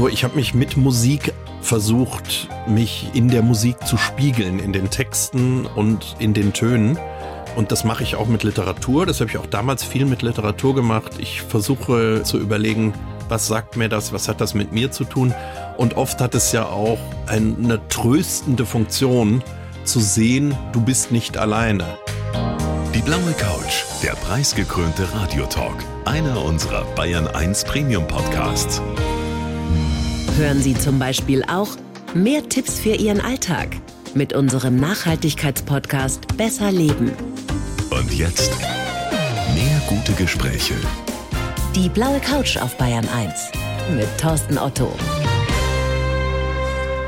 Nur ich habe mich mit Musik versucht, mich in der Musik zu spiegeln, in den Texten und in den Tönen. Und das mache ich auch mit Literatur. Das habe ich auch damals viel mit Literatur gemacht. Ich versuche zu überlegen, was sagt mir das, was hat das mit mir zu tun. Und oft hat es ja auch eine tröstende Funktion zu sehen, du bist nicht alleine. Die blaue Couch, der preisgekrönte Radiotalk, einer unserer Bayern 1 Premium Podcasts. Hören Sie zum Beispiel auch mehr Tipps für Ihren Alltag mit unserem Nachhaltigkeitspodcast Besser Leben. Und jetzt mehr gute Gespräche. Die blaue Couch auf Bayern 1 mit Thorsten Otto.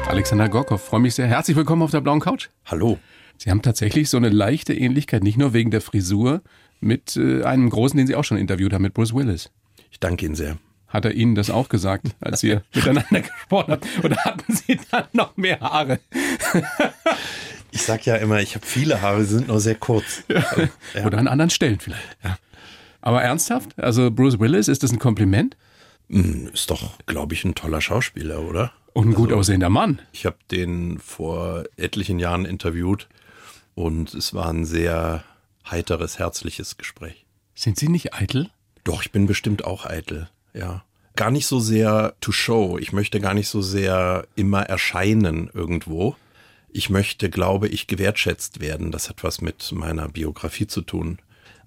Alexander Gorkow, freue mich sehr. Herzlich willkommen auf der blauen Couch. Hallo. Sie haben tatsächlich so eine leichte Ähnlichkeit, nicht nur wegen der Frisur, mit äh, einem großen, den Sie auch schon interviewt haben, mit Bruce Willis. Ich danke Ihnen sehr. Hat er Ihnen das auch gesagt, als ihr miteinander gesprochen habt? Oder hatten Sie dann noch mehr Haare? ich sag ja immer, ich habe viele Haare, sie sind nur sehr kurz. Ja. Ja. Oder an anderen Stellen vielleicht. Ja. Aber ernsthaft? Also Bruce Willis, ist das ein Kompliment? Hm, ist doch, glaube ich, ein toller Schauspieler, oder? Und ein gut also, aussehender Mann. Ich habe den vor etlichen Jahren interviewt und es war ein sehr heiteres, herzliches Gespräch. Sind Sie nicht eitel? Doch, ich bin bestimmt auch eitel, ja. Gar nicht so sehr to show. Ich möchte gar nicht so sehr immer erscheinen irgendwo. Ich möchte, glaube ich, gewertschätzt werden. Das hat was mit meiner Biografie zu tun.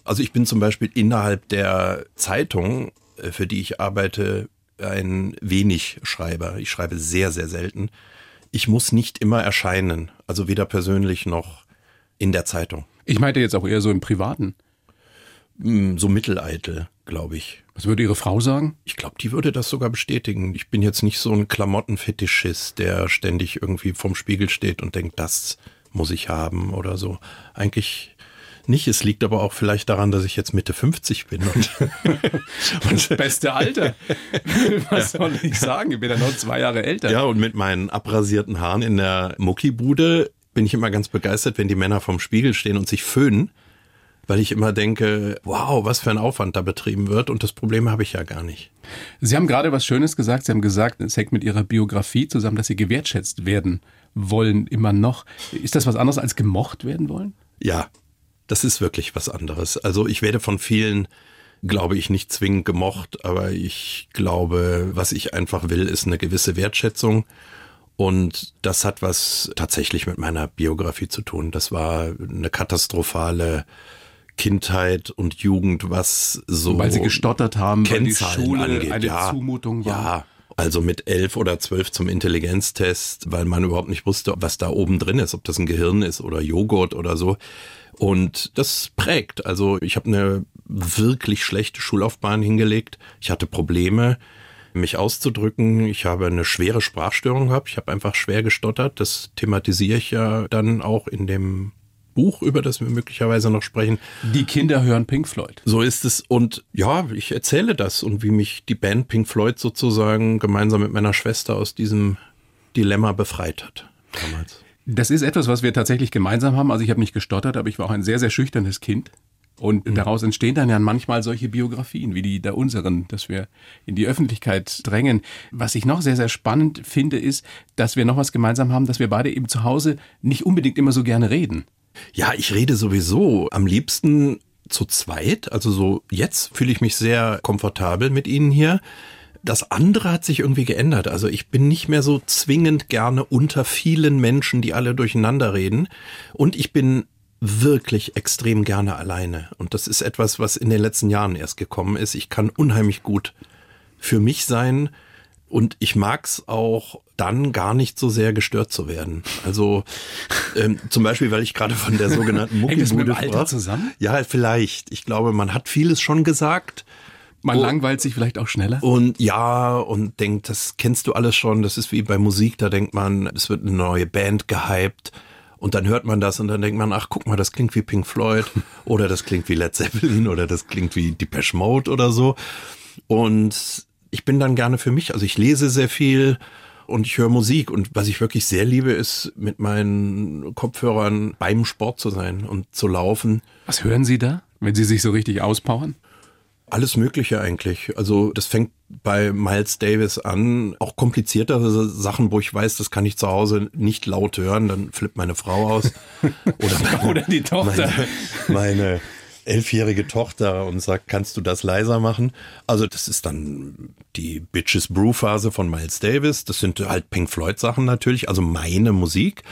Also ich bin zum Beispiel innerhalb der Zeitung, äh, für die ich arbeite, ein wenig Schreiber. Ich schreibe sehr, sehr selten. Ich muss nicht immer erscheinen, also weder persönlich noch in der Zeitung. Ich meinte jetzt auch eher so im Privaten. Hm, so mitteleitel, glaube ich. Was würde Ihre Frau sagen? Ich glaube, die würde das sogar bestätigen. Ich bin jetzt nicht so ein Klamottenfetischist, der ständig irgendwie vorm Spiegel steht und denkt, das muss ich haben oder so. Eigentlich nicht. Es liegt aber auch vielleicht daran, dass ich jetzt Mitte 50 bin. Und, und das beste Alter. Was soll ich sagen? Ich bin ja noch zwei Jahre älter. Ja, und mit meinen abrasierten Haaren in der Muckibude bin ich immer ganz begeistert, wenn die Männer vorm Spiegel stehen und sich föhnen, weil ich immer denke, wow, was für ein Aufwand da betrieben wird und das Problem habe ich ja gar nicht. Sie haben gerade was Schönes gesagt. Sie haben gesagt, es hängt mit Ihrer Biografie zusammen, dass Sie gewertschätzt werden wollen immer noch. Ist das was anderes als gemocht werden wollen? Ja, das ist wirklich was anderes. Also ich werde von vielen, glaube ich, nicht zwingend gemocht, aber ich glaube, was ich einfach will, ist eine gewisse Wertschätzung. Und das hat was tatsächlich mit meiner Biografie zu tun. Das war eine katastrophale Kindheit und Jugend, was so. Weil sie gestottert haben, weil die Schule angeht. eine ja, Zumutung war. Ja, also mit elf oder zwölf zum Intelligenztest, weil man überhaupt nicht wusste, was da oben drin ist, ob das ein Gehirn ist oder Joghurt oder so. Und das prägt. Also ich habe eine wirklich schlechte Schullaufbahn hingelegt. Ich hatte Probleme, mich auszudrücken. Ich habe eine schwere Sprachstörung gehabt. Ich habe einfach schwer gestottert. Das thematisiere ich ja dann auch in dem Buch, über das wir möglicherweise noch sprechen. Die Kinder hören Pink Floyd. So ist es. Und ja, ich erzähle das und wie mich die Band Pink Floyd sozusagen gemeinsam mit meiner Schwester aus diesem Dilemma befreit hat damals. Das ist etwas, was wir tatsächlich gemeinsam haben. Also ich habe nicht gestottert, aber ich war auch ein sehr, sehr schüchternes Kind. Und mhm. daraus entstehen dann ja manchmal solche Biografien wie die der unseren, dass wir in die Öffentlichkeit drängen. Was ich noch sehr, sehr spannend finde, ist, dass wir noch was gemeinsam haben, dass wir beide eben zu Hause nicht unbedingt immer so gerne reden. Ja, ich rede sowieso am liebsten zu zweit. Also so jetzt fühle ich mich sehr komfortabel mit Ihnen hier. Das andere hat sich irgendwie geändert. Also ich bin nicht mehr so zwingend gerne unter vielen Menschen, die alle durcheinander reden. Und ich bin wirklich extrem gerne alleine. Und das ist etwas, was in den letzten Jahren erst gekommen ist. Ich kann unheimlich gut für mich sein. Und ich mag's auch dann gar nicht so sehr gestört zu werden. Also ähm, zum Beispiel, weil ich gerade von der sogenannten Muckibude sprach. zusammen? Ja, vielleicht. Ich glaube, man hat vieles schon gesagt. Man oh. langweilt sich vielleicht auch schneller. Und ja, und denkt, das kennst du alles schon. Das ist wie bei Musik, da denkt man, es wird eine neue Band gehypt. Und dann hört man das und dann denkt man, ach, guck mal, das klingt wie Pink Floyd oder das klingt wie Led Zeppelin oder das klingt wie Depeche Mode oder so. Und ich bin dann gerne für mich. Also ich lese sehr viel und ich höre Musik. Und was ich wirklich sehr liebe, ist mit meinen Kopfhörern beim Sport zu sein und zu laufen. Was hören Sie da, wenn Sie sich so richtig auspowern? Alles Mögliche eigentlich. Also das fängt bei Miles Davis an, auch kompliziertere Sachen, wo ich weiß, das kann ich zu Hause nicht laut hören, dann flippt meine Frau aus. Oder, meine, Oder die Tochter. Meine, meine elfjährige Tochter und sagt, kannst du das leiser machen? Also das ist dann die Bitches Brew Phase von Miles Davis. Das sind halt Pink Floyd Sachen natürlich, also meine Musik.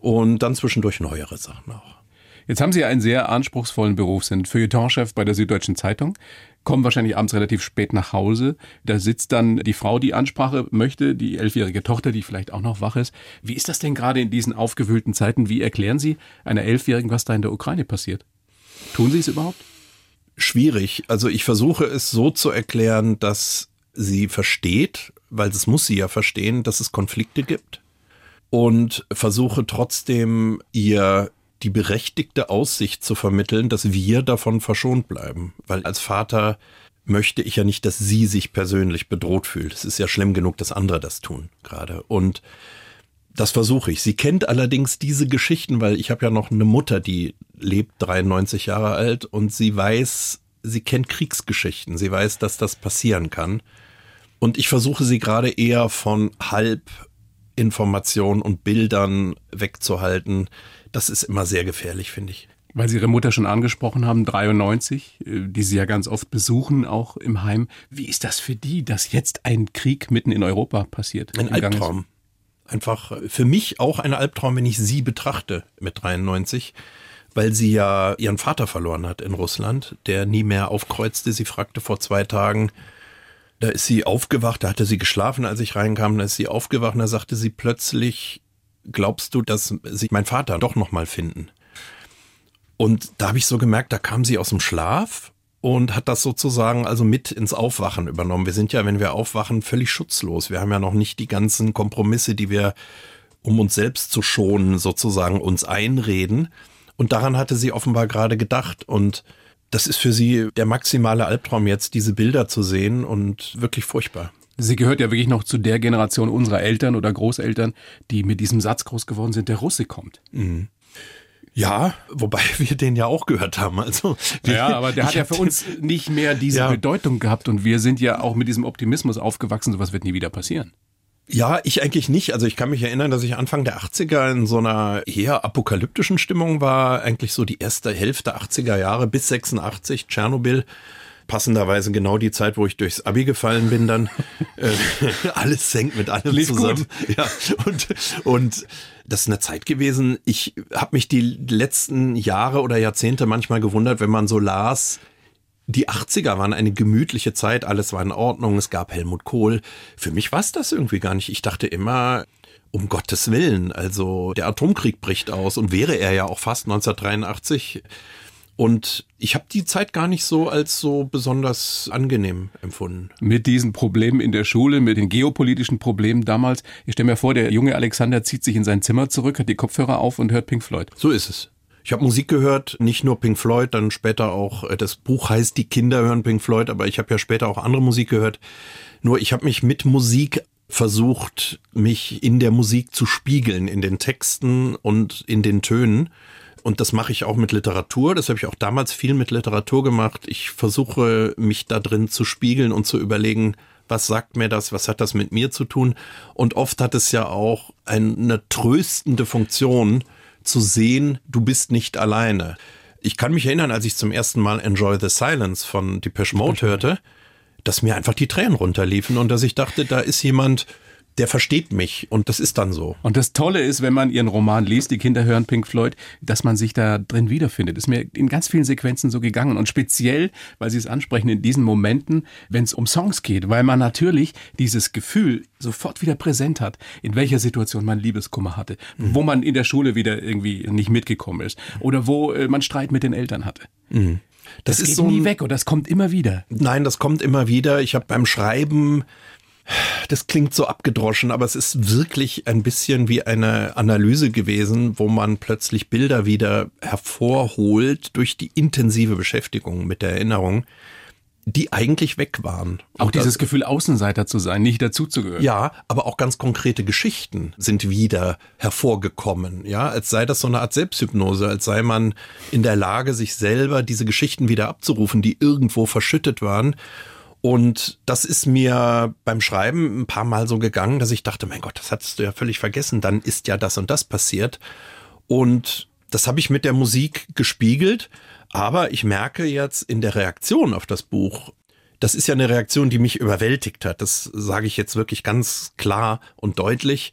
Und dann zwischendurch neuere Sachen auch. Jetzt haben Sie einen sehr anspruchsvollen Beruf, sind Feuilletonchef bei der Süddeutschen Zeitung, kommen wahrscheinlich abends relativ spät nach Hause. Da sitzt dann die Frau, die Ansprache möchte, die elfjährige Tochter, die vielleicht auch noch wach ist. Wie ist das denn gerade in diesen aufgewühlten Zeiten? Wie erklären Sie einer Elfjährigen, was da in der Ukraine passiert? Tun Sie es überhaupt? Schwierig. Also ich versuche es so zu erklären, dass sie versteht, weil das muss sie ja verstehen, dass es Konflikte gibt. Und versuche trotzdem ihr die berechtigte Aussicht zu vermitteln, dass wir davon verschont bleiben. Weil als Vater möchte ich ja nicht, dass sie sich persönlich bedroht fühlt. Es ist ja schlimm genug, dass andere das tun gerade. Und das versuche ich. Sie kennt allerdings diese Geschichten, weil ich habe ja noch eine Mutter, die lebt 93 Jahre alt und sie weiß, sie kennt Kriegsgeschichten. Sie weiß, dass das passieren kann. Und ich versuche sie gerade eher von Halbinformationen und Bildern wegzuhalten. Das ist immer sehr gefährlich, finde ich. Weil Sie Ihre Mutter schon angesprochen haben, 93, äh, die Sie ja ganz oft besuchen, auch im Heim. Wie ist das für die, dass jetzt ein Krieg mitten in Europa passiert? Ein Albtraum einfach für mich auch ein Albtraum, wenn ich sie betrachte mit 93, weil sie ja ihren Vater verloren hat in Russland, der nie mehr aufkreuzte. Sie fragte vor zwei Tagen, da ist sie aufgewacht, da hatte sie geschlafen, als ich reinkam, da ist sie aufgewacht, da sagte sie plötzlich, glaubst du, dass sich mein Vater doch nochmal finden? Und da habe ich so gemerkt, da kam sie aus dem Schlaf und hat das sozusagen also mit ins Aufwachen übernommen. Wir sind ja, wenn wir aufwachen, völlig schutzlos. Wir haben ja noch nicht die ganzen Kompromisse, die wir, um uns selbst zu schonen, sozusagen uns einreden. Und daran hatte sie offenbar gerade gedacht. Und das ist für sie der maximale Albtraum jetzt, diese Bilder zu sehen und wirklich furchtbar. Sie gehört ja wirklich noch zu der Generation unserer Eltern oder Großeltern, die mit diesem Satz groß geworden sind, der Russe kommt. Mhm. Ja, wobei wir den ja auch gehört haben. Also ja, aber der hat ja für uns nicht mehr diese ja. Bedeutung gehabt und wir sind ja auch mit diesem Optimismus aufgewachsen. Sowas wird nie wieder passieren. Ja, ich eigentlich nicht. Also ich kann mich erinnern, dass ich Anfang der 80er in so einer eher apokalyptischen Stimmung war. Eigentlich so die erste Hälfte 80er Jahre bis 86, Tschernobyl passenderweise genau die Zeit, wo ich durchs Abi gefallen bin, dann äh, alles senkt mit allem Lief zusammen. Gut. Ja, und, und das ist eine Zeit gewesen. Ich habe mich die letzten Jahre oder Jahrzehnte manchmal gewundert, wenn man so las, die 80er waren eine gemütliche Zeit, alles war in Ordnung, es gab Helmut Kohl. Für mich war es das irgendwie gar nicht. Ich dachte immer, um Gottes Willen, also der Atomkrieg bricht aus und wäre er ja auch fast 1983 und ich habe die Zeit gar nicht so als so besonders angenehm empfunden. Mit diesen Problemen in der Schule, mit den geopolitischen Problemen damals. Ich stelle mir vor, der junge Alexander zieht sich in sein Zimmer zurück, hat die Kopfhörer auf und hört Pink Floyd. So ist es. Ich habe Musik gehört, nicht nur Pink Floyd, dann später auch, äh, das Buch heißt Die Kinder hören Pink Floyd, aber ich habe ja später auch andere Musik gehört. Nur ich habe mich mit Musik versucht, mich in der Musik zu spiegeln, in den Texten und in den Tönen. Und das mache ich auch mit Literatur. Das habe ich auch damals viel mit Literatur gemacht. Ich versuche mich da drin zu spiegeln und zu überlegen, was sagt mir das, was hat das mit mir zu tun? Und oft hat es ja auch eine tröstende Funktion zu sehen, du bist nicht alleine. Ich kann mich erinnern, als ich zum ersten Mal Enjoy the Silence von Depeche Mode hörte, dass mir einfach die Tränen runterliefen und dass ich dachte, da ist jemand, der versteht mich und das ist dann so. Und das Tolle ist, wenn man ihren Roman liest, die Kinder hören Pink Floyd, dass man sich da drin wiederfindet. Ist mir in ganz vielen Sequenzen so gegangen und speziell, weil Sie es ansprechen, in diesen Momenten, wenn es um Songs geht, weil man natürlich dieses Gefühl sofort wieder präsent hat, in welcher Situation man Liebeskummer hatte, mhm. wo man in der Schule wieder irgendwie nicht mitgekommen ist oder wo äh, man Streit mit den Eltern hatte. Mhm. Das, das, ist geht so nie weg und das kommt immer wieder. Nein, das kommt immer wieder. Ich habe beim Schreiben das klingt so abgedroschen, aber es ist wirklich ein bisschen wie eine Analyse gewesen, wo man plötzlich Bilder wieder hervorholt durch die intensive Beschäftigung mit der Erinnerung. die eigentlich weg waren. Auch Und dieses das- Gefühl, Außenseiter zu sein, nicht dazuzugehören. ja, aber auch ganz konkrete Geschichten sind wieder hervorgekommen, ja, als sei das so eine Art Selbsthypnose, als sei man in der Lage, sich selber diese Geschichten wieder abzurufen, die irgendwo verschüttet waren. Und das ist mir beim Schreiben ein paar Mal so gegangen, dass ich dachte, mein Gott, das hattest du ja völlig vergessen, dann ist ja das und das passiert. Und das habe ich mit der Musik gespiegelt, aber ich merke jetzt in der Reaktion auf das Buch, das ist ja eine Reaktion, die mich überwältigt hat. Das sage ich jetzt wirklich ganz klar und deutlich.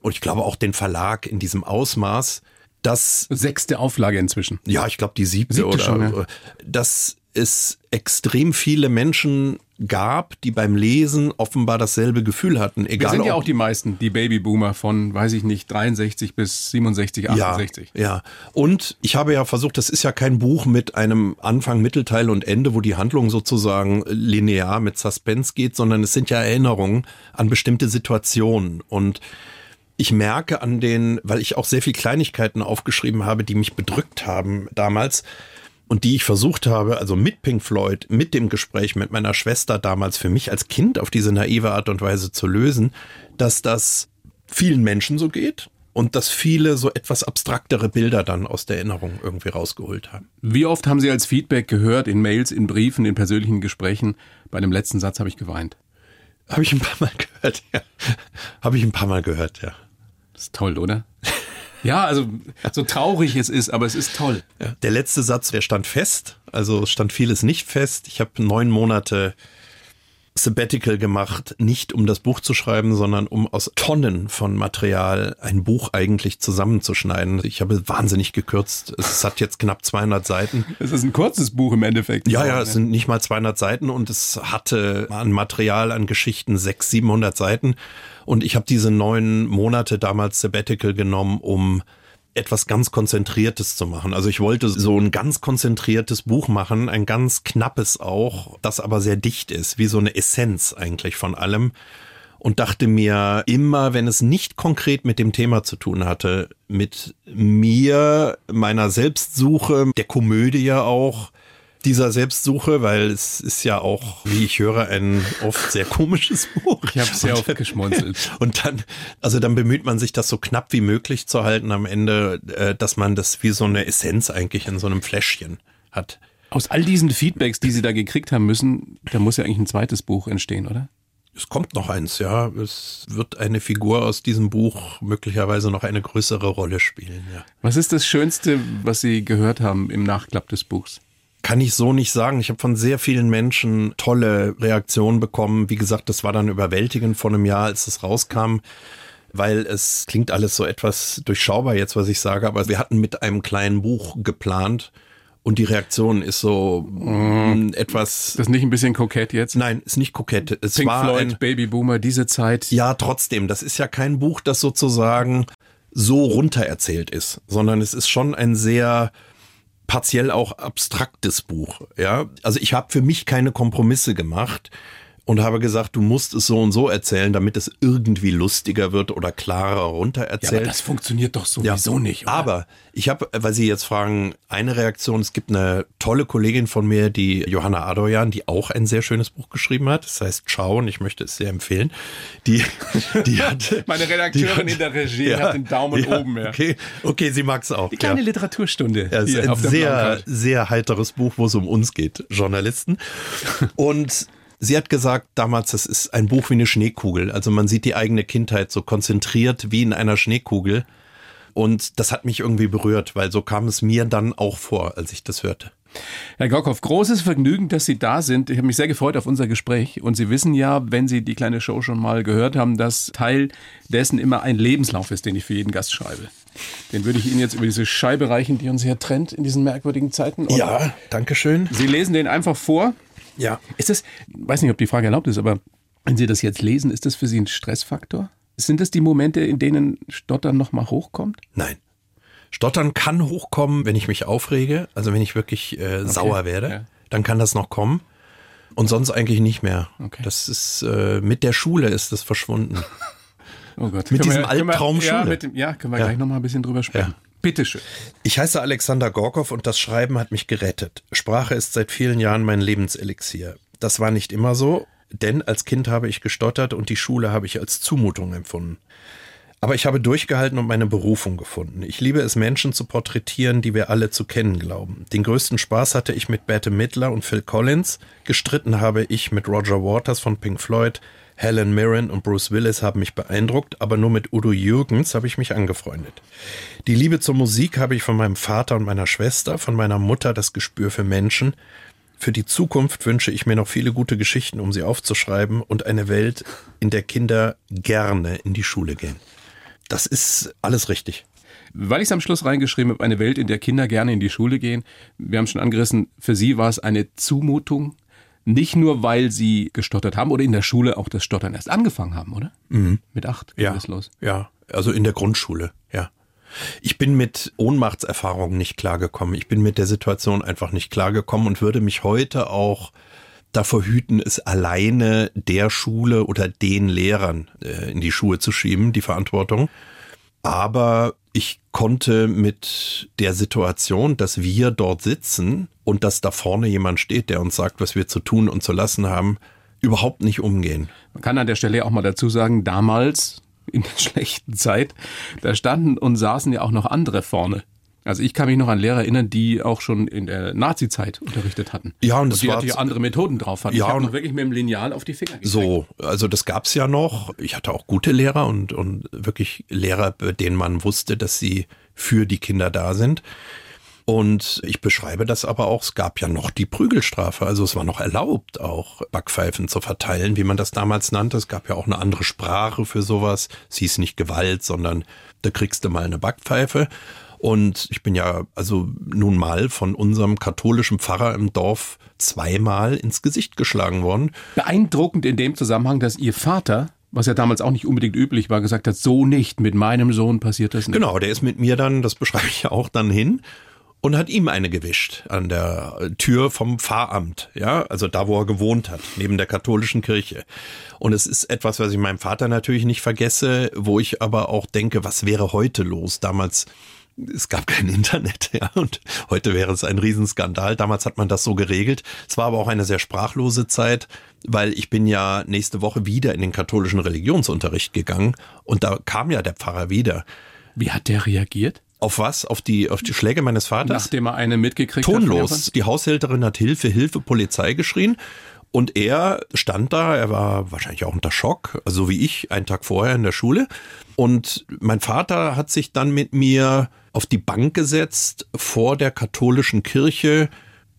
Und ich glaube auch den Verlag in diesem Ausmaß, dass Sechste Auflage inzwischen. ja, ich glaube die siebte, Siebte oder schon, ja. dass es extrem viele Menschen gab, die beim Lesen offenbar dasselbe Gefühl hatten. Wir Egal sind ja auch die meisten, die Babyboomer von, weiß ich nicht, 63 bis 67, 68. Ja, ja. Und ich habe ja versucht, das ist ja kein Buch mit einem Anfang, Mittelteil und Ende, wo die Handlung sozusagen linear mit Suspense geht, sondern es sind ja Erinnerungen an bestimmte Situationen. Und ich merke an den, weil ich auch sehr viel Kleinigkeiten aufgeschrieben habe, die mich bedrückt haben damals und die ich versucht habe, also mit Pink Floyd, mit dem Gespräch mit meiner Schwester damals für mich als Kind auf diese naive Art und Weise zu lösen, dass das vielen Menschen so geht und dass viele so etwas abstraktere Bilder dann aus der Erinnerung irgendwie rausgeholt haben. Wie oft haben Sie als Feedback gehört, in Mails, in Briefen, in persönlichen Gesprächen, bei dem letzten Satz habe ich geweint. Habe ich ein paar Mal gehört, ja. Habe ich ein paar Mal gehört, ja. Das ist toll, oder? Ja, also so traurig es ist, aber es ist toll. Der letzte Satz, der stand fest. Also stand vieles nicht fest. Ich habe neun Monate Sabbatical gemacht, nicht um das Buch zu schreiben, sondern um aus Tonnen von Material ein Buch eigentlich zusammenzuschneiden. Ich habe wahnsinnig gekürzt. Es hat jetzt knapp 200 Seiten. Es ist ein kurzes Buch im Endeffekt. Ja, ja, es sind nicht mal 200 Seiten und es hatte an Material, an Geschichten 600, 700 Seiten. Und ich habe diese neun Monate damals Sabbatical genommen, um etwas ganz Konzentriertes zu machen. Also ich wollte so ein ganz konzentriertes Buch machen, ein ganz knappes auch, das aber sehr dicht ist, wie so eine Essenz eigentlich von allem. Und dachte mir immer, wenn es nicht konkret mit dem Thema zu tun hatte, mit mir, meiner Selbstsuche, der Komödie auch, dieser Selbstsuche, weil es ist ja auch, wie ich höre, ein oft sehr komisches Buch. Ich habe sehr oft geschmunzelt. Und dann, also dann bemüht man sich, das so knapp wie möglich zu halten am Ende, äh, dass man das wie so eine Essenz eigentlich in so einem Fläschchen hat. Aus all diesen Feedbacks, die Sie da gekriegt haben müssen, da muss ja eigentlich ein zweites Buch entstehen, oder? Es kommt noch eins, ja. Es wird eine Figur aus diesem Buch möglicherweise noch eine größere Rolle spielen, ja. Was ist das Schönste, was Sie gehört haben im Nachklapp des Buchs? Kann ich so nicht sagen. Ich habe von sehr vielen Menschen tolle Reaktionen bekommen. Wie gesagt, das war dann überwältigend vor einem Jahr, als es rauskam, weil es klingt alles so etwas durchschaubar jetzt, was ich sage, aber wir hatten mit einem kleinen Buch geplant und die Reaktion ist so mm, etwas. Ist das nicht ein bisschen kokett jetzt? Nein, ist nicht kokett. Es Pink war Floyd, ein, Babyboomer, diese Zeit. ja, trotzdem, das ist ja kein Buch, das sozusagen so runtererzählt ist, sondern es ist schon ein sehr partiell auch abstraktes Buch. Ja, also ich habe für mich keine Kompromisse gemacht und habe gesagt, du musst es so und so erzählen, damit es irgendwie lustiger wird oder klarer Ja, runtererzählt. aber das funktioniert doch sowieso nicht. Oder? Aber ich habe, weil Sie jetzt fragen, eine Reaktion. Es gibt eine tolle Kollegin von mir, die Johanna Adoyan, die auch ein sehr schönes Buch geschrieben hat. Das heißt Ciao und ich möchte es sehr empfehlen. Die, die hat, Meine Redakteurin die in der Regie hat den Daumen oben, ja. Okay, okay, sie mag es auch. Die kleine ja. Literaturstunde. Ja, es ist ein sehr, sehr heiteres Buch, wo es um uns geht, Journalisten. Und sie hat gesagt damals, das ist ein Buch wie eine Schneekugel. Also man sieht die eigene Kindheit so konzentriert wie in einer Schneekugel. Und das hat mich irgendwie berührt, weil so kam es mir dann auch vor, als ich das hörte. Herr Gorkow, großes Vergnügen, dass Sie da sind. Ich habe mich sehr gefreut auf unser Gespräch. Und Sie wissen ja, wenn Sie die kleine Show schon mal gehört haben, dass Teil dessen immer ein Lebenslauf ist, den ich für jeden Gast schreibe. Den würde ich Ihnen jetzt über diese Scheibe reichen, die uns hier trennt in diesen merkwürdigen Zeiten. Und Ja, danke schön. Sie lesen den einfach vor. Ja. Ist das, weiß nicht, ob die Frage erlaubt ist, aber wenn Sie das jetzt lesen, ist das für Sie ein Stressfaktor? Sind das die Momente, in denen Stottern nochmal hochkommt? Nein. Stottern kann hochkommen, wenn ich mich aufrege, also wenn ich wirklich äh, sauer werde, ja. dann kann das noch kommen. Und sonst eigentlich nicht mehr. Okay. Das ist äh, mit der Schule ist das verschwunden. Oh Gott. Mit Können diesem können Albtraum ja, Schule. mit dem, ja, können wir Ja. gleich nochmal ein bisschen drüber sprechen. Bitteschön. Ich heiße Alexander Gorkow und das Schreiben hat mich gerettet. Sprache ist seit vielen Jahren mein Lebenselixier. Das war nicht immer so, denn als Kind habe ich gestottert und die Schule habe ich als Zumutung empfunden. Aber ich habe durchgehalten und meine Berufung gefunden. Ich liebe es, Menschen zu porträtieren, die wir alle zu kennen glauben. Den größten Spaß hatte ich mit Bette Midler und Phil Collins. Gestritten habe ich mit Roger Waters von Pink Floyd. Helen Mirren und Bruce Willis haben mich beeindruckt, aber nur mit Udo Jürgens habe ich mich angefreundet. Die Liebe zur Musik habe ich von meinem Vater und meiner Schwester, von meiner Mutter das Gespür für Menschen. Für die Zukunft wünsche ich mir noch viele gute Geschichten, um sie aufzuschreiben und eine Welt, in der Kinder gerne in die Schule gehen. Das ist alles richtig. Weil ich es am Schluss reingeschrieben habe, eine Welt, in der Kinder gerne in die Schule gehen. Wir haben schon angerissen, für Sie war es eine Zumutung. Nicht nur, weil Sie gestottert haben oder in der Schule auch das Stottern erst angefangen haben, oder? Mhm. Mit acht ja. es los. Ja, also in der Grundschule, ja. Ich bin mit Ohnmachtserfahrungen nicht klargekommen. Ich bin mit der Situation einfach nicht klargekommen und würde mich heute auch davor hüten, es alleine der Schule oder den Lehrern äh, in die Schuhe zu schieben, die Verantwortung. Aber ich konnte mit der Situation, dass wir dort sitzen und dass da vorne jemand steht, der uns sagt, was wir zu tun und zu lassen haben, überhaupt nicht umgehen. Man kann an der Stelle auch mal dazu sagen, damals in der schlechten Zeit, da standen und saßen ja auch noch andere vorne. Also ich kann mich noch an Lehrer erinnern, die auch schon in der Nazi-Zeit unterrichtet hatten. Ja, und, und die natürlich andere Methoden drauf hatten. Ja, ich und noch wirklich mit dem Lineal auf die Finger gezeigt. So, also das gab's ja noch. Ich hatte auch gute Lehrer und, und wirklich Lehrer, bei denen man wusste, dass sie für die Kinder da sind. Und ich beschreibe das aber auch, es gab ja noch die Prügelstrafe, also es war noch erlaubt, auch Backpfeifen zu verteilen, wie man das damals nannte. Es gab ja auch eine andere Sprache für sowas. Es hieß nicht Gewalt, sondern da kriegst du mal eine Backpfeife. Und ich bin ja also nun mal von unserem katholischen Pfarrer im Dorf zweimal ins Gesicht geschlagen worden. Beeindruckend in dem Zusammenhang, dass Ihr Vater was ja damals auch nicht unbedingt üblich war, gesagt hat, so nicht, mit meinem Sohn passiert das nicht. Genau, der ist mit mir dann, das beschreibe ich ja auch dann hin und hat ihm eine gewischt an der Tür vom Pfarramt, ja, also da, wo er gewohnt hat, neben der katholischen Kirche. Und es ist etwas, was ich meinem Vater natürlich nicht vergesse, wo ich aber auch denke, was wäre heute los? Damals es gab kein Internet, ja, und heute wäre es ein Riesenskandal. Damals hat man das so geregelt. Es war aber auch eine sehr sprachlose Zeit, weil ich bin ja nächste Woche wieder in den katholischen Religionsunterricht gegangen und da kam ja der Pfarrer wieder. Wie hat der reagiert? Auf was? Auf die, auf die Schläge meines Vaters? Nachdem er eine mitgekriegt Tonlos. hat. Tonlos. Die Haushälterin hat Hilfe, Hilfe, Polizei geschrien. Und er stand da, er war wahrscheinlich auch unter Schock, so wie ich, einen Tag vorher in der Schule. Und mein Vater hat sich dann mit mir auf die Bank gesetzt vor der katholischen Kirche.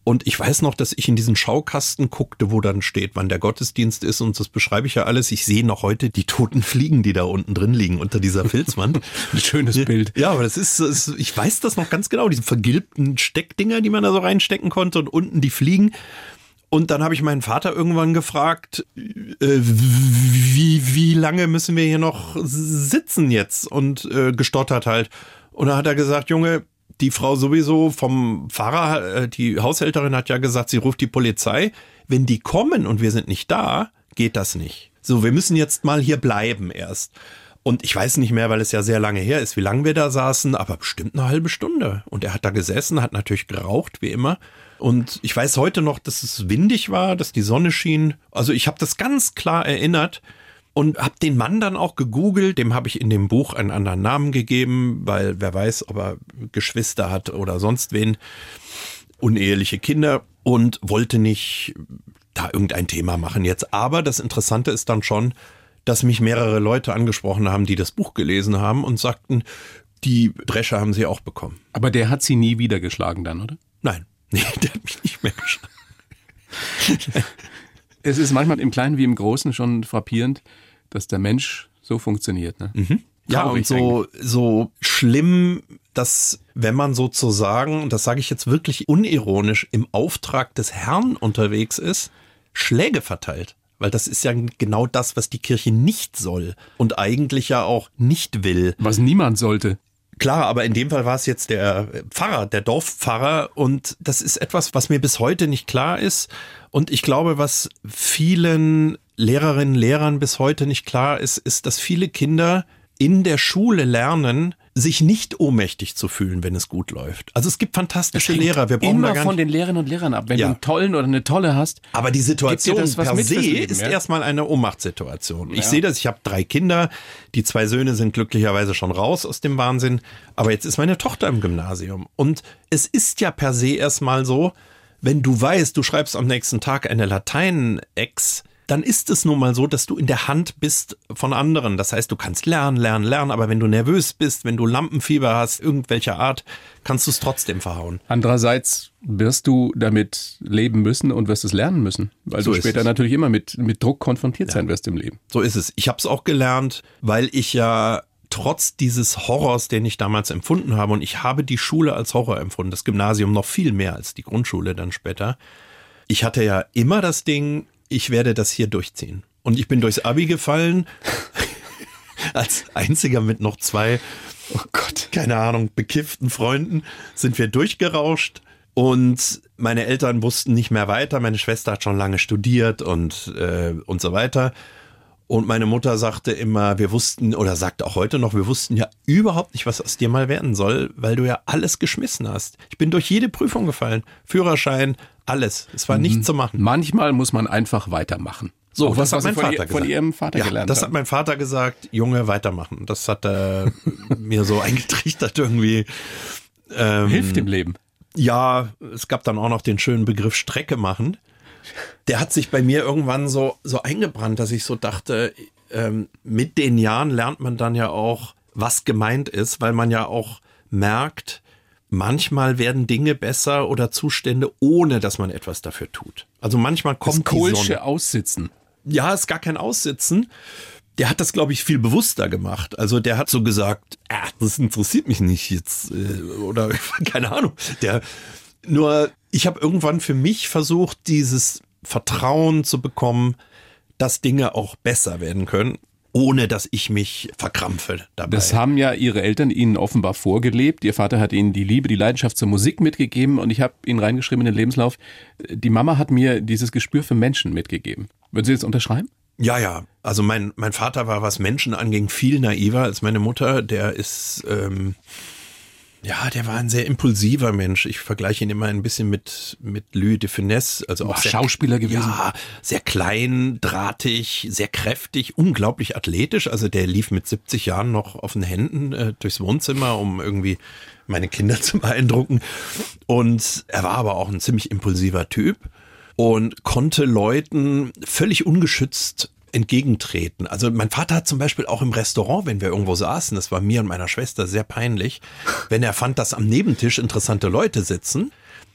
Und ich weiß noch, dass ich in diesen Schaukasten guckte, wo dann steht, wann der Gottesdienst ist. Und das beschreibe ich ja alles. Ich sehe noch heute die toten Fliegen, die da unten drin liegen, unter dieser Filzwand. Ein schönes Bild. Ja, aber das ist, das ist, ich weiß das noch ganz genau. Diese vergilbten Steckdinger, die man da so reinstecken konnte und unten die Fliegen. Und dann habe ich meinen Vater irgendwann gefragt, äh, wie, wie lange müssen wir hier noch sitzen jetzt? Und äh, gestottert halt. Und dann hat er gesagt, Junge, die Frau sowieso vom Pfarrer, äh, die Haushälterin hat ja gesagt, sie ruft die Polizei. Wenn die kommen und wir sind nicht da, geht das nicht. So, wir müssen jetzt mal hier bleiben erst. Und ich weiß nicht mehr, weil es ja sehr lange her ist, wie lange wir da saßen, aber bestimmt eine halbe Stunde. Und er hat da gesessen, hat natürlich geraucht, wie immer. Und ich weiß heute noch, dass es windig war, dass die Sonne schien. Also ich habe das ganz klar erinnert und habe den Mann dann auch gegoogelt. Dem habe ich in dem Buch einen anderen Namen gegeben, weil wer weiß, ob er Geschwister hat oder sonst wen, uneheliche Kinder und wollte nicht da irgendein Thema machen jetzt. Aber das Interessante ist dann schon, dass mich mehrere Leute angesprochen haben, die das Buch gelesen haben und sagten, die Drescher haben sie auch bekommen. Aber der hat sie nie wieder geschlagen dann, oder? Nein. Nee, der hat mich nicht mehr geschlagen. es ist manchmal im Kleinen wie im Großen schon frappierend, dass der Mensch so funktioniert. Ne? Mhm. Ja, und so, so schlimm, dass wenn man sozusagen, und das sage ich jetzt wirklich unironisch, im Auftrag des Herrn unterwegs ist, Schläge verteilt. Weil das ist ja genau das, was die Kirche nicht soll und eigentlich ja auch nicht will. Was niemand sollte. Klar, aber in dem Fall war es jetzt der Pfarrer, der Dorfpfarrer und das ist etwas, was mir bis heute nicht klar ist und ich glaube, was vielen Lehrerinnen, Lehrern bis heute nicht klar ist, ist, dass viele Kinder in der Schule lernen, sich nicht ohnmächtig zu fühlen, wenn es gut läuft. Also es gibt fantastische Lehrer. Wir brauchen immer von den Lehrerinnen und Lehrern ab. Wenn Ja. du einen tollen oder eine tolle hast, aber die Situation das was per se Leben, ist ja? erstmal eine Ohnmachtssituation. Ich Ja. sehe das, ich habe drei Kinder, die zwei Söhne sind glücklicherweise schon raus aus dem Wahnsinn, aber jetzt ist meine Tochter im Gymnasium. Und es ist ja per se erstmal so, wenn du weißt, du schreibst am nächsten Tag eine Latein-Ex, dann ist es nun mal so, dass du in der Hand bist von anderen. Das heißt, du kannst lernen, lernen, lernen, aber wenn du nervös bist, wenn du Lampenfieber hast, irgendwelcher Art, kannst du es trotzdem verhauen. Andererseits wirst du damit leben müssen und wirst es lernen müssen, weil So du später es. natürlich immer mit, mit Druck konfrontiert sein wirst im Leben. So ist es. Ich habe es auch gelernt, weil ich ja trotz dieses Horrors, den ich damals empfunden habe, und ich habe die Schule als Horror empfunden, das Gymnasium noch viel mehr als die Grundschule dann später. Ich hatte ja immer das Ding, ich werde das hier durchziehen. Und ich bin durchs Abi gefallen, als einziger mit noch zwei Oh Gott. keine Ahnung, bekifften Freunden sind wir durchgerauscht und meine Eltern wussten nicht mehr weiter. Meine Schwester hat schon lange studiert und, äh, und so weiter. Und meine Mutter sagte immer, wir wussten, oder sagt auch heute noch, wir wussten ja überhaupt nicht, was aus dir mal werden soll, weil du ja alles geschmissen hast. Ich bin durch jede Prüfung gefallen. Führerschein, alles. Es war nichts zu machen. Manchmal muss man einfach weitermachen. So, Auch das hat was, was mein von, Vater ihr, gesagt. von Ihrem Vater ja, gelernt Das haben. hat mein Vater gesagt, Junge, weitermachen. Das hat er mir so eingetrichtert irgendwie. Ähm, Hilft im Leben. Ja, es gab dann auch noch den schönen Begriff Strecke machen. Der hat sich bei mir irgendwann so, so eingebrannt, dass ich so dachte, ähm, mit den Jahren lernt man dann ja auch, was gemeint ist, weil man ja auch merkt, manchmal werden Dinge besser oder Zustände, ohne dass man etwas dafür tut. Also manchmal Das kommt die Kohlsche. Aussitzen. Ja, ist gar kein Aussitzen. Der hat das, glaube ich, viel bewusster gemacht. Also der hat so gesagt, ah, das interessiert mich nicht jetzt äh, oder keine Ahnung. Der nur, ich habe irgendwann für mich versucht, dieses Vertrauen zu bekommen, dass Dinge auch besser werden können, ohne dass ich mich verkrampfe dabei. Das haben ja Ihre Eltern Ihnen offenbar vorgelebt. Ihr Vater hat Ihnen die Liebe, die Leidenschaft zur Musik mitgegeben und ich habe Ihnen reingeschrieben in den Lebenslauf, die Mama hat mir dieses Gespür für Menschen mitgegeben. Würden Sie das unterschreiben? Ja, ja. Also mein, mein Vater war, was Menschen anging, viel naiver als meine Mutter. Der ist, ähm, ja, der war ein sehr impulsiver Mensch. Ich vergleiche ihn immer ein bisschen mit, mit Louis de Funès. Also auch War sehr, Schauspieler gewesen? Ja, sehr klein, drahtig, sehr kräftig, unglaublich athletisch. Also der lief mit 70 Jahren noch auf den Händen äh, durchs Wohnzimmer, um irgendwie meine Kinder zu beeindrucken. Und er war aber auch ein ziemlich impulsiver Typ und konnte Leuten völlig ungeschützt entgegentreten. Also mein Vater hat zum Beispiel auch im Restaurant, wenn wir irgendwo saßen, das war mir und meiner Schwester sehr peinlich, wenn er fand, dass am Nebentisch interessante Leute sitzen,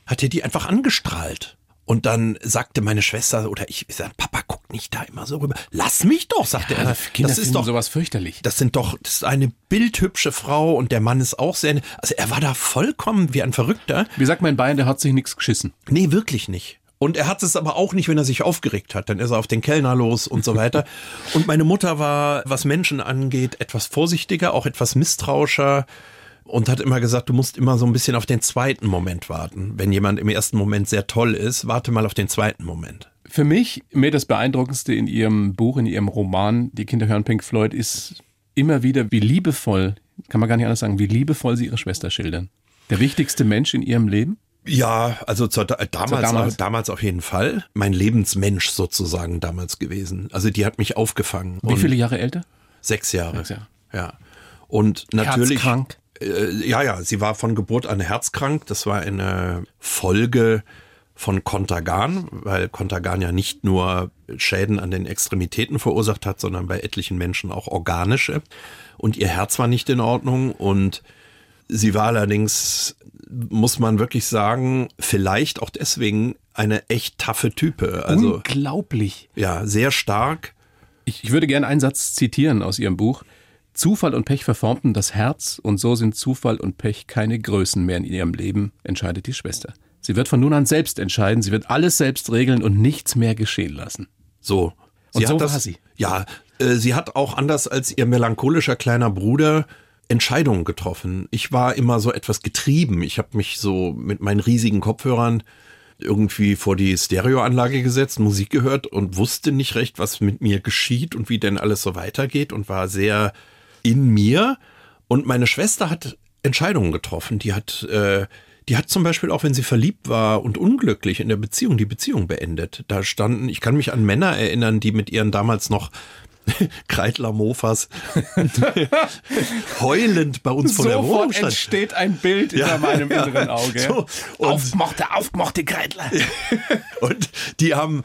hat er die einfach angestrahlt. Und dann sagte meine Schwester oder ich, ich sag, Papa, guck nicht da immer so rüber. Lass mich doch, sagte er. Kinder das ist doch sowas fürchterlich. das sind doch, das ist eine bildhübsche Frau und der Mann ist auch sehr, also er war da vollkommen wie ein Verrückter. Wie sagt man in Bayern, der hat sich nichts geschissen. Nee, wirklich nicht. Und er hat es aber auch nicht, wenn er sich aufgeregt hat. Dann ist er auf den Kellner los und so weiter. Und meine Mutter war, was Menschen angeht, etwas vorsichtiger, auch etwas misstrauischer und hat immer gesagt, du musst immer so ein bisschen auf den zweiten Moment warten. Wenn jemand im ersten Moment sehr toll ist, warte mal auf den zweiten Moment. Für mich mir das Beeindruckendste in Ihrem Buch, in Ihrem Roman Die Kinder hören Pink Floyd ist immer wieder, wie liebevoll, kann man gar nicht anders sagen, wie liebevoll Sie Ihre Schwester schildern. Der wichtigste Mensch in Ihrem Leben? Ja, also zur, damals, damals. damals. auf jeden Fall. Mein Lebensmensch sozusagen damals gewesen. Also die hat mich aufgefangen. Wie viele Jahre älter? Sechs Jahre. Sechs Jahre. Ja. Und natürlich. Herzkrank. Äh, ja, ja, sie war von Geburt an herzkrank. Das war eine Folge von Contagan, weil Contagan ja nicht nur Schäden an den Extremitäten verursacht hat, sondern bei etlichen Menschen auch organische. Und ihr Herz war nicht in Ordnung und sie war allerdings, muss man wirklich sagen, vielleicht auch deswegen eine echt taffe Type. Also Unglaublich. ja, sehr stark. Ich, ich würde gerne einen Satz zitieren aus Ihrem Buch. Zufall und Pech verformten das Herz und so sind Zufall und Pech keine Größen mehr in ihrem Leben, entscheidet die Schwester. Sie wird von nun an selbst entscheiden, sie wird alles selbst regeln und nichts mehr geschehen lassen. So. Und so hat war sie. Ja, äh, sie hat auch anders als ihr melancholischer kleiner Bruder Entscheidungen getroffen. Ich war immer so etwas getrieben. Ich habe mich so mit meinen riesigen Kopfhörern irgendwie vor die Stereoanlage gesetzt, Musik gehört und wusste nicht recht, was mit mir geschieht und wie denn alles so weitergeht und war sehr in mir. Und meine Schwester hat Entscheidungen getroffen. Die hat, äh, die hat zum Beispiel auch, wenn sie verliebt war und unglücklich in der Beziehung, die Beziehung beendet. Da standen, ich kann mich an Männer erinnern, die mit ihren damals noch Kreidler Mofas heulend bei uns vor der Wohnung stand. entsteht ein Bild Ja, hinter meinem ja. inneren Auge. So, und- aufgemochte, aufgemochte Kreidler. Und die haben,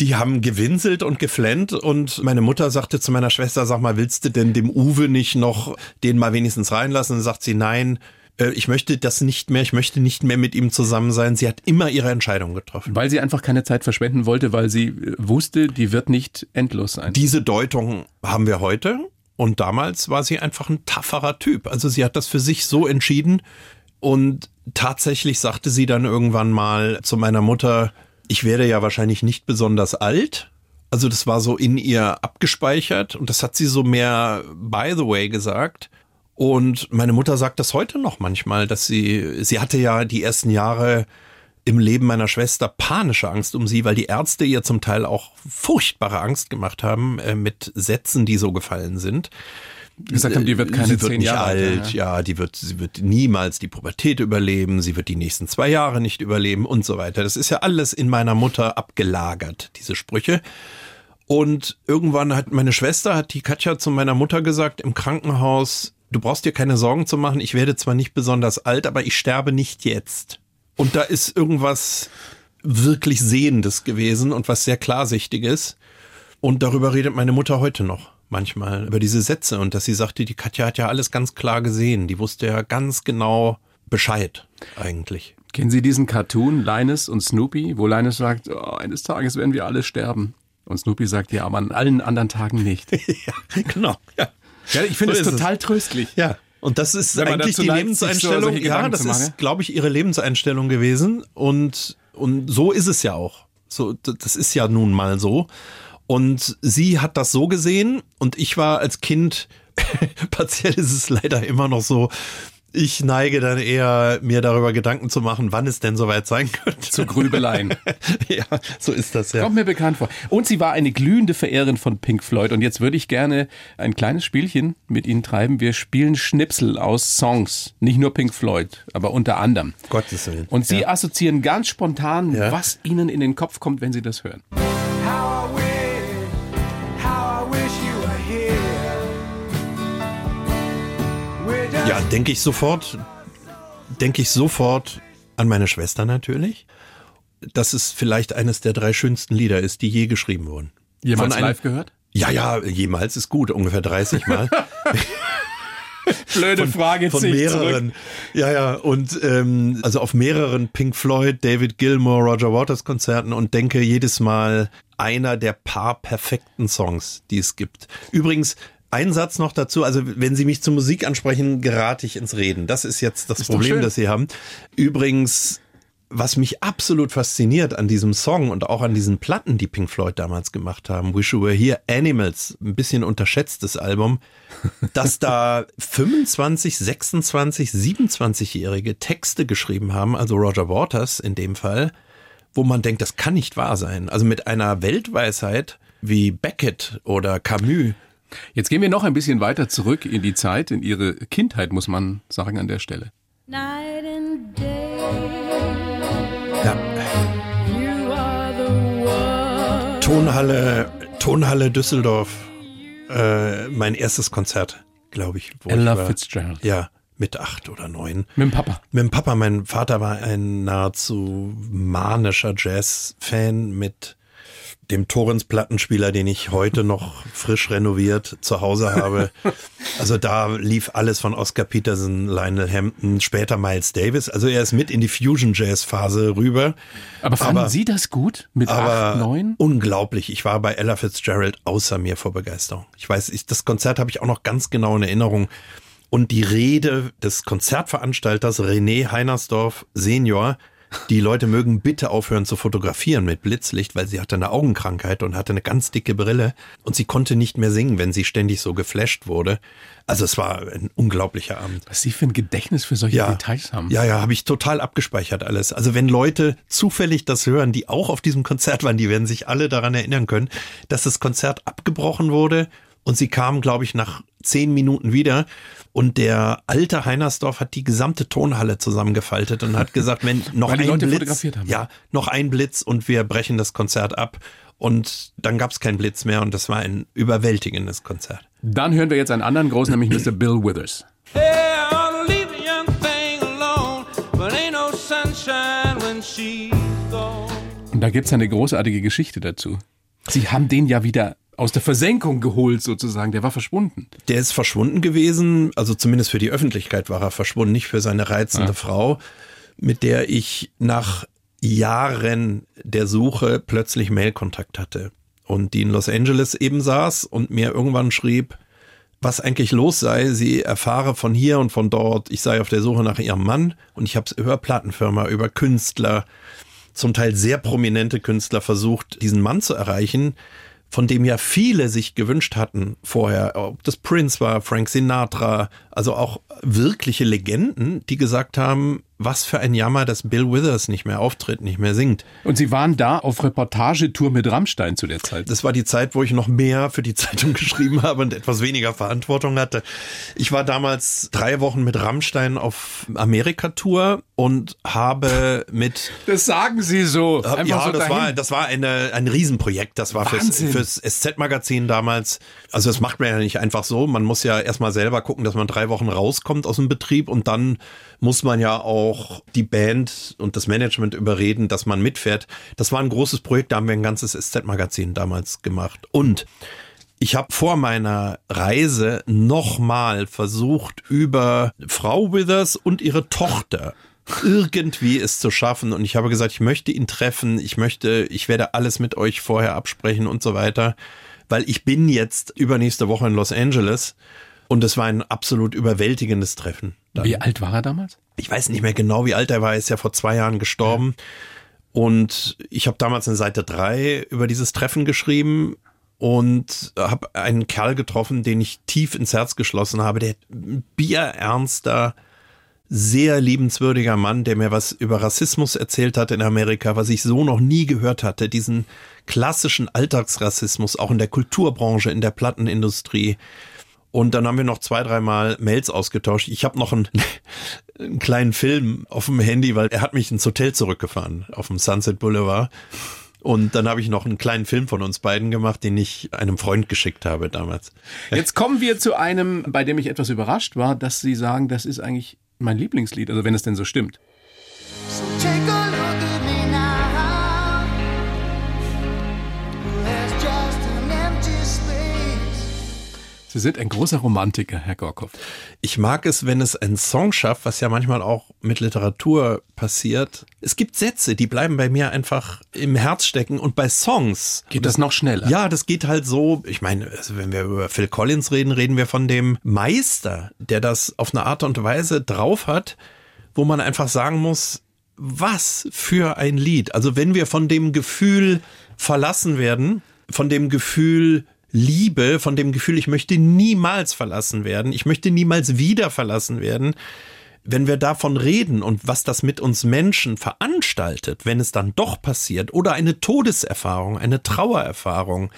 die haben gewinselt und geflennt und meine Mutter sagte zu meiner Schwester, sag mal, willst du denn dem Uwe nicht noch den mal wenigstens reinlassen? Und sagt sie, nein, äh, ich möchte das nicht mehr, ich möchte nicht mehr mit ihm zusammen sein. Sie hat immer ihre Entscheidung getroffen. Weil sie einfach keine Zeit verschwenden wollte, weil sie äh, wusste, die wird nicht endlos sein. Diese Deutung haben wir heute und damals war sie einfach ein tafferer Typ. Also sie hat das für sich so entschieden und tatsächlich sagte sie dann irgendwann mal zu meiner Mutter, ich werde ja wahrscheinlich nicht besonders alt. Also das war so in ihr abgespeichert und das hat sie so mehr by the way gesagt. Und meine Mutter sagt das heute noch manchmal, dass sie, sie hatte ja die ersten Jahre im Leben meiner Schwester panische Angst um sie, weil die Ärzte ihr zum Teil auch furchtbare Angst gemacht haben äh, mit Sätzen, die so gefallen sind. gesagt haben, die wird keine sie wird zehn nicht Jahre alt, alt. ja, die wird, sie wird niemals die Pubertät überleben, sie wird die nächsten zwei Jahre nicht überleben und so weiter. Das ist ja alles in meiner Mutter abgelagert, diese Sprüche. Und irgendwann hat meine Schwester, hat die Katja zu meiner Mutter gesagt im Krankenhaus, du brauchst dir keine Sorgen zu machen, ich werde zwar nicht besonders alt, aber ich sterbe nicht jetzt. Und da ist irgendwas wirklich Sehendes gewesen und was sehr Klarsichtiges. Und darüber redet meine Mutter heute noch manchmal, über diese Sätze und dass sie sagte, die Katja hat ja alles ganz klar gesehen. Die wusste ja ganz genau Bescheid eigentlich. Kennen Sie diesen Cartoon Linus und Snoopy, wo Linus sagt, oh, eines Tages werden wir alle sterben. Und Snoopy sagt, ja, aber an allen anderen Tagen nicht. ja, genau. Ja, Ja, ich finde So es ist es. total tröstlich. ja. Und das ist eigentlich die neigt, Lebenseinstellung. ja, das ist, glaube ich, ihre Lebenseinstellung gewesen. Und, und so ist es ja auch. So, das ist ja nun mal so. Und sie hat das so gesehen und ich war als Kind, partiell ist es leider immer noch so, ich neige dann eher, mir darüber Gedanken zu machen, wann es denn soweit sein könnte. Zu Grübeleien. ja, so ist das ja. Kommt mir bekannt vor. Und sie war eine glühende Verehrerin von Pink Floyd. Und jetzt würde ich gerne ein kleines Spielchen mit Ihnen treiben. Wir spielen Schnipsel aus Songs. Nicht nur Pink Floyd, aber unter anderem. Gottes Willen. Und Sie Ja. assoziieren ganz spontan, Ja. was Ihnen in den Kopf kommt, wenn Sie das hören. Ja, denke ich sofort, denke ich sofort an meine Schwester natürlich, dass es vielleicht eines der drei schönsten Lieder ist, die je geschrieben wurden. Jemals Von einem- live gehört? Ja, ja, jemals ist gut, ungefähr 30 Mal. Blöde Frage, von mehreren. Ja, ja, und ähm, also auf mehreren Pink Floyd, David Gilmour, Roger Waters Konzerten und denke jedes Mal einer der paar perfekten Songs, die es gibt. Übrigens, ein Satz noch dazu, also wenn Sie mich zur Musik ansprechen, gerate ich ins Reden. Das ist jetzt das Ist Problem, das Sie haben. Übrigens, was mich absolut fasziniert an diesem Song und auch an diesen Platten, die Pink Floyd damals gemacht haben, Wish You Were Here, Animals, ein bisschen unterschätztes Album, dass da 25, 26, 27-Jährige Texte geschrieben haben, also Roger Waters in dem Fall, wo man denkt, das kann nicht wahr sein. Also mit einer Weltweisheit wie Beckett oder Camus. Jetzt gehen wir noch ein bisschen weiter zurück in die Zeit, in Ihre Kindheit, muss man sagen, an der Stelle. Night and day, Ja, you are the one. Tonhalle, Tonhalle Düsseldorf, äh, mein erstes Konzert, glaube ich. wo Ella ich war. Fitzgerald. Ja, mit acht oder neun. Mit dem Papa. Mit dem Papa, mein Vater war ein nahezu manischer Jazz-Fan mit dem Torrens-Plattenspieler, den ich heute noch frisch renoviert zu Hause habe. Also da lief alles von Oscar Peterson, Lionel Hampton, später Miles Davis. Also er ist mit in die Fusion-Jazz-Phase rüber. Aber fanden Aber- Sie das gut mit Aber acht, neun? unglaublich. Ich war bei Ella Fitzgerald außer mir vor Begeisterung. Ich weiß, ich, das Konzert habe ich auch noch ganz genau in Erinnerung. Und die Rede des Konzertveranstalters René Heinersdorf Senior, die Leute mögen bitte aufhören zu fotografieren mit Blitzlicht, weil sie hatte eine Augenkrankheit und hatte eine ganz dicke Brille und sie konnte nicht mehr singen, wenn sie ständig so geflasht wurde. Also es war ein unglaublicher Abend. Was Sie für ein Gedächtnis für solche Details haben. Ja, ja, habe ich total abgespeichert alles. Also wenn Leute zufällig das hören, die auch auf diesem Konzert waren, die werden sich alle daran erinnern können, dass das Konzert abgebrochen wurde und sie kamen, glaube ich, nach zehn Minuten wieder. Und der alte Heinersdorf hat die gesamte Tonhalle zusammengefaltet und hat gesagt, wenn noch Weil die ein Leute Blitz, fotografiert haben. ja, noch ein Blitz und wir brechen das Konzert ab. Und dann gab es keinen Blitz mehr und das war ein überwältigendes Konzert. Dann hören wir jetzt einen anderen großen, nämlich Mr. Bill Withers. Und da gibt's eine großartige Geschichte dazu. Sie haben den ja wieder aus der Versenkung geholt sozusagen, der war verschwunden. Der ist verschwunden gewesen, also zumindest für die Öffentlichkeit war er verschwunden, nicht für seine reizende Frau, mit der ich nach Jahren der Suche plötzlich Mailkontakt hatte und die in Los Angeles eben saß und mir irgendwann schrieb, was eigentlich los sei. Sie erfahre von hier und von dort, ich sei auf der Suche nach ihrem Mann und ich habe es über Plattenfirma, über Künstler, zum Teil sehr prominente Künstler versucht, diesen Mann zu erreichen, von dem ja viele sich gewünscht hatten vorher, ob das Prince war, Frank Sinatra, also auch wirkliche Legenden, die gesagt haben, was für ein Jammer, dass Bill Withers nicht mehr auftritt, nicht mehr singt. Und Sie waren da auf Reportagetour mit Rammstein zu der Zeit. Das war die Zeit, wo ich noch mehr für die Zeitung geschrieben habe und etwas weniger Verantwortung hatte. Ich war damals drei Wochen mit Rammstein auf Amerika-Tour und habe mit Das sagen Sie so. Einfach ja, so das dahin. war, das war eine, ein Riesenprojekt. Das war fürs, fürs SZ-Magazin damals. Also das macht man ja nicht einfach so. Man muss ja erstmal selber gucken, dass man drei Wochen rauskommt aus dem Betrieb und dann muss man ja auch die Band und das Management überreden, dass man mitfährt. Das war ein großes Projekt, da haben wir ein ganzes SZ-Magazin damals gemacht. Und ich habe vor meiner Reise nochmal versucht, über Frau Withers und ihre Tochter irgendwie es zu schaffen. Und ich habe gesagt, ich möchte ihn treffen, ich möchte, ich werde alles mit euch vorher absprechen und so weiter, weil ich bin jetzt übernächste Woche in Los Angeles. Und es war ein absolut überwältigendes Treffen. Dann. Wie alt war er damals? Ich weiß nicht mehr genau, wie alt er war. Er ist ja vor zwei Jahren gestorben. Und ich habe damals in Seite drei über dieses Treffen geschrieben und habe einen Kerl getroffen, den ich tief ins Herz geschlossen habe, der bierernster, sehr liebenswürdiger Mann, der mir was über Rassismus erzählt hat in Amerika, was ich so noch nie gehört hatte, diesen klassischen Alltagsrassismus, auch in der Kulturbranche, in der Plattenindustrie. Und dann haben wir noch zwei, dreimal Mails ausgetauscht. Ich habe noch einen, einen kleinen Film auf dem Handy, weil er hat mich ins Hotel zurückgefahren auf dem Sunset Boulevard. Und dann habe ich noch einen kleinen Film von uns beiden gemacht, den ich einem Freund geschickt habe damals. Jetzt kommen wir zu einem, bei dem ich etwas überrascht war, dass Sie sagen, das ist eigentlich mein Lieblingslied, also wenn es denn so stimmt. So Sie sind ein großer Romantiker, Herr Gorkow. Ich mag es, wenn es einen Song schafft, was ja manchmal auch mit Literatur passiert. Es gibt Sätze, die bleiben bei mir einfach im Herz stecken und bei Songs Geht das noch schneller? Ja, das geht halt so. Ich meine, also wenn wir über Phil Collins reden, reden wir von dem Meister, der das auf eine Art und Weise drauf hat, wo man einfach sagen muss, was für ein Lied. Also wenn wir von dem Gefühl verlassen werden, von dem Gefühl Liebe, von dem Gefühl, ich möchte niemals verlassen werden, ich möchte niemals wieder verlassen werden, wenn wir davon reden und was das mit uns Menschen veranstaltet, wenn es dann doch passiert, oder eine Todeserfahrung, eine Trauererfahrung,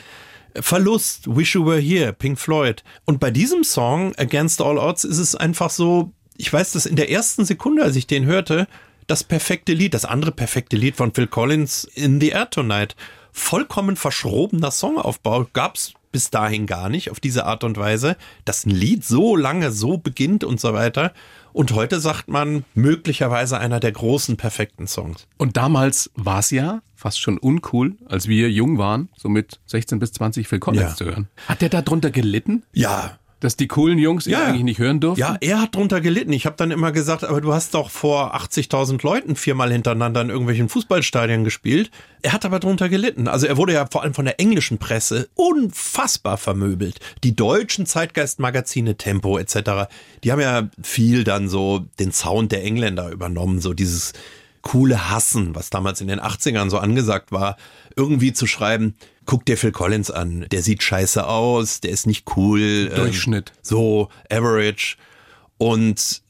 Verlust, Wish You Were Here, Pink Floyd. Und bei diesem Song, Against All Odds, ist es einfach so, ich weiß das in der ersten Sekunde, als ich den hörte, das perfekte Lied, das andere perfekte Lied von Phil Collins, In the Air Tonight. Vollkommen verschrobener Songaufbau gab's bis dahin gar nicht auf diese Art und Weise, dass ein Lied so lange so beginnt und so weiter. Und heute sagt man möglicherweise einer der großen perfekten Songs. Und damals war es ja fast schon uncool, als wir jung waren, so mit 16 bis 20 Phil Collins Ja. zu hören. Hat der darunter gelitten, Ja, dass die coolen Jungs ihn Ja. eigentlich nicht hören durften? Ja, er hat drunter gelitten. Ich habe dann immer gesagt, aber du hast doch vor 80.000 Leuten viermal hintereinander in irgendwelchen Fußballstadien gespielt. Er hat aber drunter gelitten. Also er wurde ja vor allem von der englischen Presse unfassbar vermöbelt. Die deutschen Zeitgeistmagazine Tempo etc., die haben ja viel dann so den Sound der Engländer übernommen, so dieses coole Hassen, was damals in den 80ern so angesagt war, irgendwie zu schreiben, guck dir Phil Collins an, der sieht scheiße aus, der ist nicht cool. ähm, Durchschnitt. so average. Und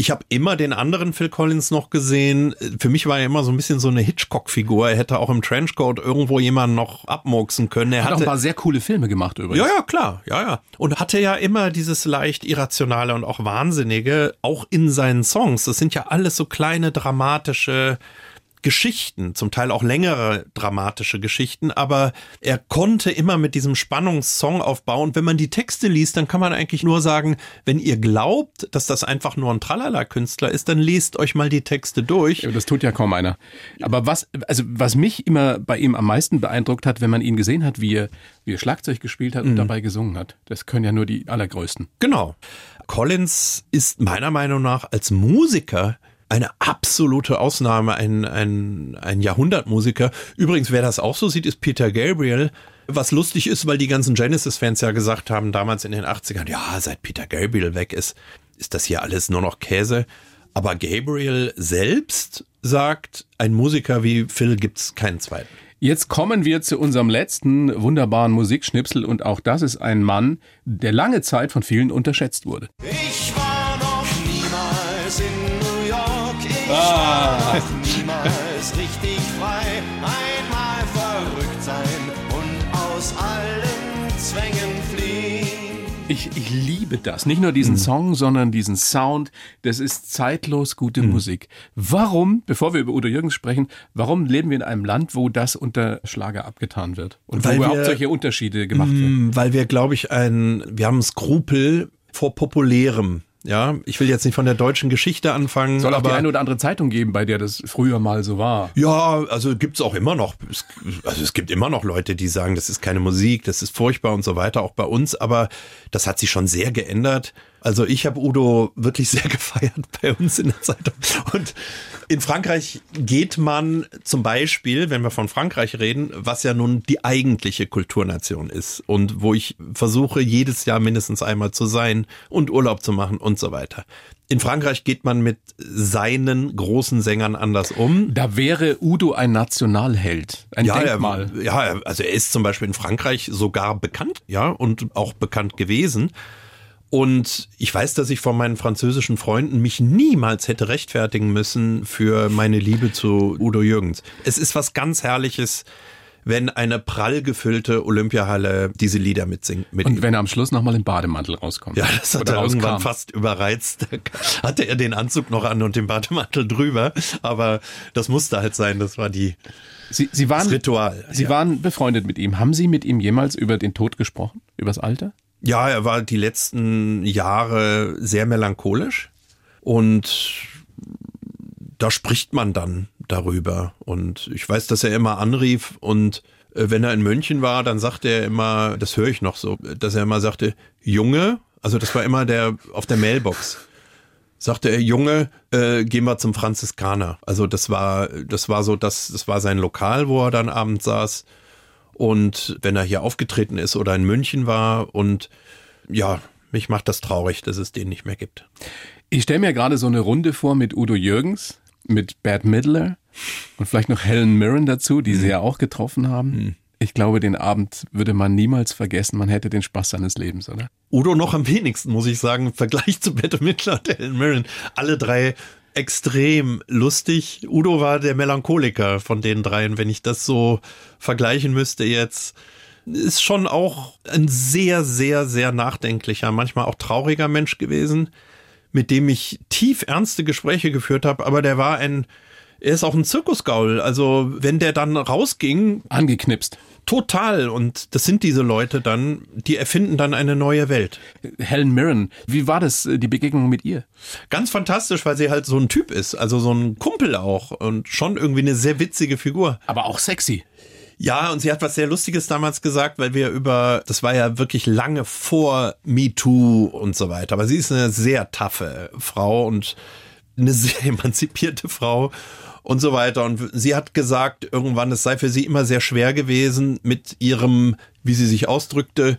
Ich habe immer den anderen Phil Collins noch gesehen. Für mich war er immer so ein bisschen so eine Hitchcock-Figur. Er hätte auch im Trenchcoat irgendwo jemanden noch abmurksen können. Er Hat auch hatte ein paar sehr coole Filme gemacht übrigens. ja, ja, klar, ja, ja. Und hatte ja immer dieses leicht irrationale und auch wahnsinnige, auch in seinen Songs. Das sind ja alles so kleine dramatische Geschichten, zum Teil auch längere dramatische Geschichten, aber er konnte immer mit diesem Spannungssong aufbauen. Wenn man die Texte liest, dann kann man eigentlich nur sagen, wenn ihr glaubt, dass das einfach nur ein Tralala-Künstler ist, dann lest euch mal die Texte durch. Das tut ja kaum einer. Aber was, also was mich immer bei ihm am meisten beeindruckt hat, wenn man ihn gesehen hat, wie er, wie er Schlagzeug gespielt hat und dabei gesungen hat. Das können ja nur die allergrößten. Genau. Collins ist meiner Meinung nach als Musiker eine absolute Ausnahme, ein, ein, ein Jahrhundertmusiker. Übrigens, wer das auch so sieht, ist Peter Gabriel. Was lustig ist, weil die ganzen Genesis-Fans ja gesagt haben, damals in den 80ern, ja, seit Peter Gabriel weg ist, ist das hier alles nur noch Käse. Aber Gabriel selbst sagt, ein Musiker wie Phil gibt's keinen zweiten. Jetzt kommen wir zu unserem letzten wunderbaren Musikschnipsel und auch das ist ein Mann, der lange Zeit von vielen unterschätzt wurde. Ich war Niemals richtig frei. Einmal verrückt sein und aus allen Zwängen fliehen. Ich, ich liebe das. Nicht nur diesen Song, sondern diesen Sound. Das ist zeitlos gute Musik. Warum, bevor wir über Udo Jürgens sprechen, warum leben wir in einem Land, wo das unter Schlager abgetan wird? Und Weil wo wir- überhaupt solche Unterschiede gemacht werden? Mm, Weil wir, glaube ich, ein, wir haben Skrupel vor Populärem. Ja, ich will jetzt nicht von der deutschen Geschichte anfangen, Soll auch die aber eine oder andere Zeitung geben, bei der das früher mal so war. ja, also gibt's auch immer noch, es- also es gibt immer noch Leute, die sagen, das ist keine Musik, das ist furchtbar und so weiter, auch bei uns, aber das hat sich schon sehr geändert. Also ich habe Udo wirklich sehr gefeiert bei uns in der Zeitung. Und in Frankreich geht man zum Beispiel, wenn wir von Frankreich reden, was ja nun die eigentliche Kulturnation ist und wo ich versuche, jedes Jahr mindestens einmal zu sein und Urlaub zu machen und so weiter. In Frankreich geht man mit seinen großen Sängern anders um. Da wäre Udo ein Nationalheld, ein Ja, Denkmal. Er, ja, also er ist zum Beispiel in Frankreich sogar bekannt, ja, und auch bekannt gewesen. Und ich weiß, dass ich von meinen französischen Freunden mich niemals hätte rechtfertigen müssen für meine Liebe zu Udo Jürgens. Es ist was ganz Herrliches, wenn eine prall gefüllte Olympiahalle diese Lieder mitsingt. Mit Und wenn er am Schluss nochmal im Bademantel rauskommt. Ja, das hat Oder er irgendwann rauskam. fast überreizt. Da hatte er den Anzug noch an und den Bademantel drüber. Aber das musste halt sein. Das war die, Sie, Sie waren, das Ritual. Sie ja. waren befreundet mit ihm. Haben Sie mit ihm jemals über den Tod gesprochen? Übers Alter? Ja, er war die letzten Jahre sehr melancholisch und da spricht man dann darüber. Und ich weiß, dass er immer anrief und äh, wenn er in München war, dann sagte er immer, das höre ich noch so, dass er immer sagte, Junge, also das war immer der auf der Mailbox. Sagte er, Junge, äh, gehen wir zum Franziskaner. Also das war, das war so, das, das war sein Lokal, wo er dann abends saß. Und wenn er hier aufgetreten ist oder in München war und ja, mich macht das traurig, dass es den nicht mehr gibt. Ich stelle mir gerade so eine Runde vor mit Udo Jürgens, mit Bad Midler und vielleicht noch Helen Mirren dazu, die Mhm. Sie ja auch getroffen haben. Ich glaube, den Abend würde man niemals vergessen. Man hätte den Spaß seines Lebens, oder? Udo noch am wenigsten, muss ich sagen, im Vergleich zu Bette Midler und Helen Mirren. Alle drei extrem lustig. Udo war der Melancholiker von den dreien, wenn ich das so vergleichen müsste jetzt. Ist schon auch ein sehr, sehr, sehr nachdenklicher, manchmal auch trauriger Mensch gewesen, mit dem ich tief ernste Gespräche geführt habe, aber der war ein, er ist auch ein Zirkusgaul. Also wenn der dann rausging, Angeknipst. Total. Und das sind diese Leute dann, die erfinden dann eine neue Welt. Helen Mirren, wie war das, äh, die Begegnung mit ihr? Ganz fantastisch, weil sie halt so ein Typ ist, also so ein Kumpel auch und schon irgendwie eine sehr witzige Figur. Aber auch sexy. Ja, und sie hat was sehr Lustiges damals gesagt, weil wir über, das war ja wirklich lange vor MeToo und so weiter, aber sie ist eine sehr taffe Frau und eine sehr emanzipierte Frau und so weiter. Und sie hat gesagt, irgendwann, es sei für sie immer sehr schwer gewesen, mit ihrem, wie sie sich ausdrückte,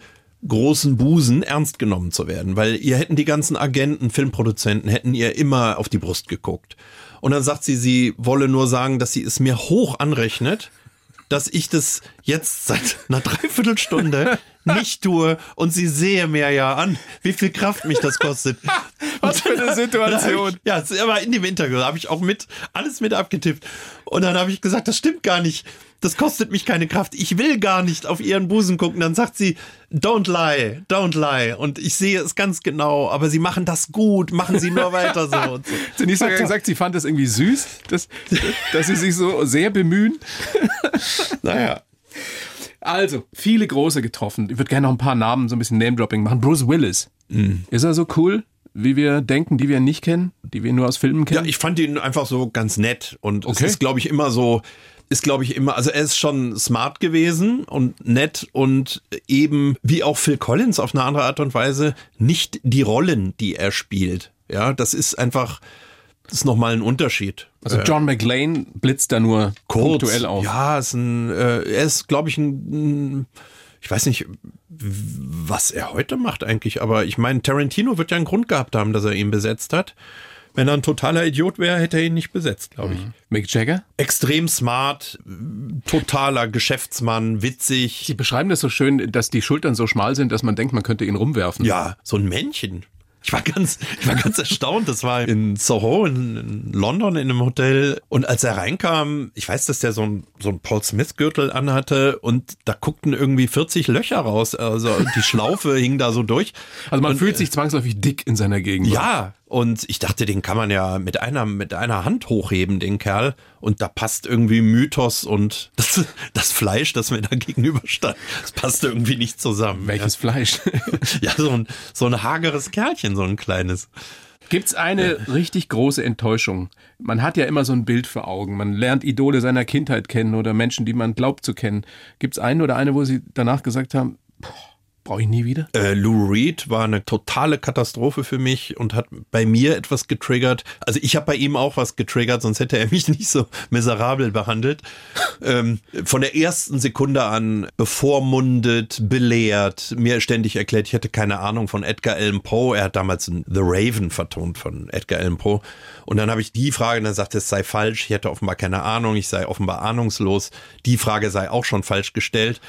großen Busen ernst genommen zu werden, weil ihr hätten die ganzen Agenten, Filmproduzenten, hätten ihr immer auf die Brust geguckt. Und dann sagt sie, sie wolle nur sagen, dass sie es mir hoch anrechnet, dass ich das jetzt seit einer Dreiviertelstunde nicht tue und sie sehe mir ja an, wie viel Kraft mich das kostet. Was für eine Situation. Ja, es war in dem Interview, habe ich auch mit, alles mit abgetippt. Und dann habe ich gesagt, das stimmt gar nicht. Das kostet mich keine Kraft. Ich will gar nicht auf ihren Busen gucken. Dann sagt sie, don't lie, don't lie. Und ich sehe es ganz genau, aber sie machen das gut, machen sie nur weiter so. Und so. Hat sie nicht sogar gesagt, sie fand das irgendwie süß, dass, dass sie sich so sehr bemühen? Naja. Also, viele große getroffen. Ich würde gerne noch ein paar Namen, so ein bisschen Name-Dropping machen. Bruce Willis. Ist er so cool, wie wir denken, die wir nicht kennen, die wir nur aus Filmen Ja, kennen? ich fand ihn einfach so ganz nett. Und Okay. es ist, glaube ich, immer so, ist, glaube ich, immer, also er ist schon smart gewesen und nett und eben, wie auch Phil Collins auf eine andere Art und Weise, nicht die Rollen, die er spielt. Ja, das ist einfach, das ist nochmal ein Unterschied. also John McLean blitzt da nur Kurz. punktuell auf. Ja, ist ein, äh, er ist, glaube ich, ein, ein, ich weiß nicht, was er heute macht eigentlich, aber ich meine, Tarantino wird ja einen Grund gehabt haben, dass er ihn besetzt hat. Wenn er ein totaler Idiot wäre, hätte er ihn nicht besetzt, glaube ich. Mick Jagger? Extrem smart, totaler Geschäftsmann, witzig. Sie beschreiben das so schön, dass die Schultern so schmal sind, dass man denkt, man könnte ihn rumwerfen. Ja, so ein Männchen. Ich war ganz, ich war ganz erstaunt. Das war in Soho in, in London in einem Hotel. Und als er reinkam, ich weiß, dass der so ein, so ein Paul Smith Gürtel anhatte und da guckten irgendwie 40 Löcher raus. Also die Schlaufe hing da so durch. Also man Und, fühlt sich zwangsläufig dick in seiner Gegend. Ja, und ich dachte, den kann man ja mit einer, mit einer Hand hochheben, den Kerl. Und da passt irgendwie Mythos und das, das Fleisch, das mir da gegenüberstand, das passte irgendwie nicht zusammen. Welches Fleisch? Ja, so ein, so ein hageres Kerlchen, so ein kleines. Gibt's eine richtig große Enttäuschung? Man hat ja immer so ein Bild vor Augen. Man lernt Idole seiner Kindheit kennen oder Menschen, die man glaubt zu kennen. Gibt's einen oder eine, wo Sie danach gesagt haben, brauche ich nie wieder? Äh, Lou Reed war eine totale Katastrophe für mich und hat bei mir etwas getriggert. Also ich habe bei ihm auch was getriggert, sonst hätte er mich nicht so miserabel behandelt. ähm, von der ersten Sekunde an bevormundet, belehrt, mir ständig erklärt, ich hätte keine Ahnung von Edgar Allan Poe. Er hat damals The Raven vertont von Edgar Allan Poe. Und dann habe ich die Frage, und dann sagte es sei falsch, ich hätte offenbar keine Ahnung, ich sei offenbar ahnungslos. Die Frage sei auch schon falsch gestellt.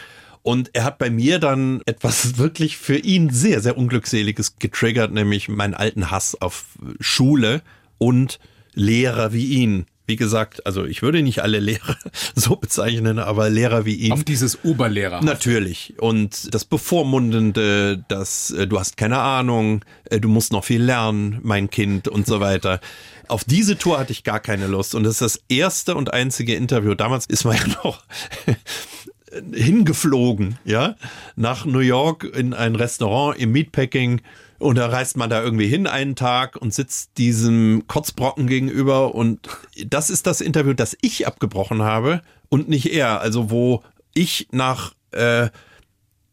Und er hat bei mir dann etwas wirklich für ihn sehr, sehr Unglückseliges getriggert, nämlich meinen alten Hass auf Schule und Lehrer wie ihn. Wie gesagt, also ich würde nicht alle Lehrer so bezeichnen, aber Lehrer wie ihn. Auf dieses Oberlehrer. Natürlich. Und das Bevormundende, das äh, du hast keine Ahnung, äh, du musst noch viel lernen, mein Kind und so weiter. Auf diese Tour hatte ich gar keine Lust. Und das ist das erste und einzige Interview. Damals ist man ja noch hingeflogen, ja, nach New York in ein Restaurant im Meatpacking. Und da reist man da irgendwie hin einen Tag und sitzt diesem Kotzbrocken gegenüber. Und das ist das Interview, das ich abgebrochen habe und nicht er. Also wo ich nach, äh,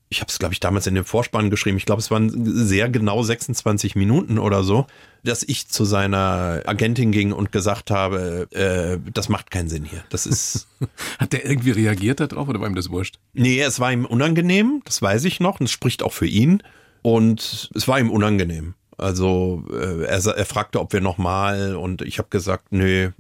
ich habe es glaube ich damals in den Vorspann geschrieben, ich glaube es waren sehr genau 26 Minuten oder so, dass ich zu seiner Agentin ging und gesagt habe, äh, das macht keinen Sinn hier. Das ist Hat der irgendwie reagiert darauf oder war ihm das wurscht? Nee, es war ihm unangenehm, das weiß ich noch, und es spricht auch für ihn. Und es war ihm unangenehm. Also äh, er, er fragte, ob wir nochmal und ich habe gesagt, nö,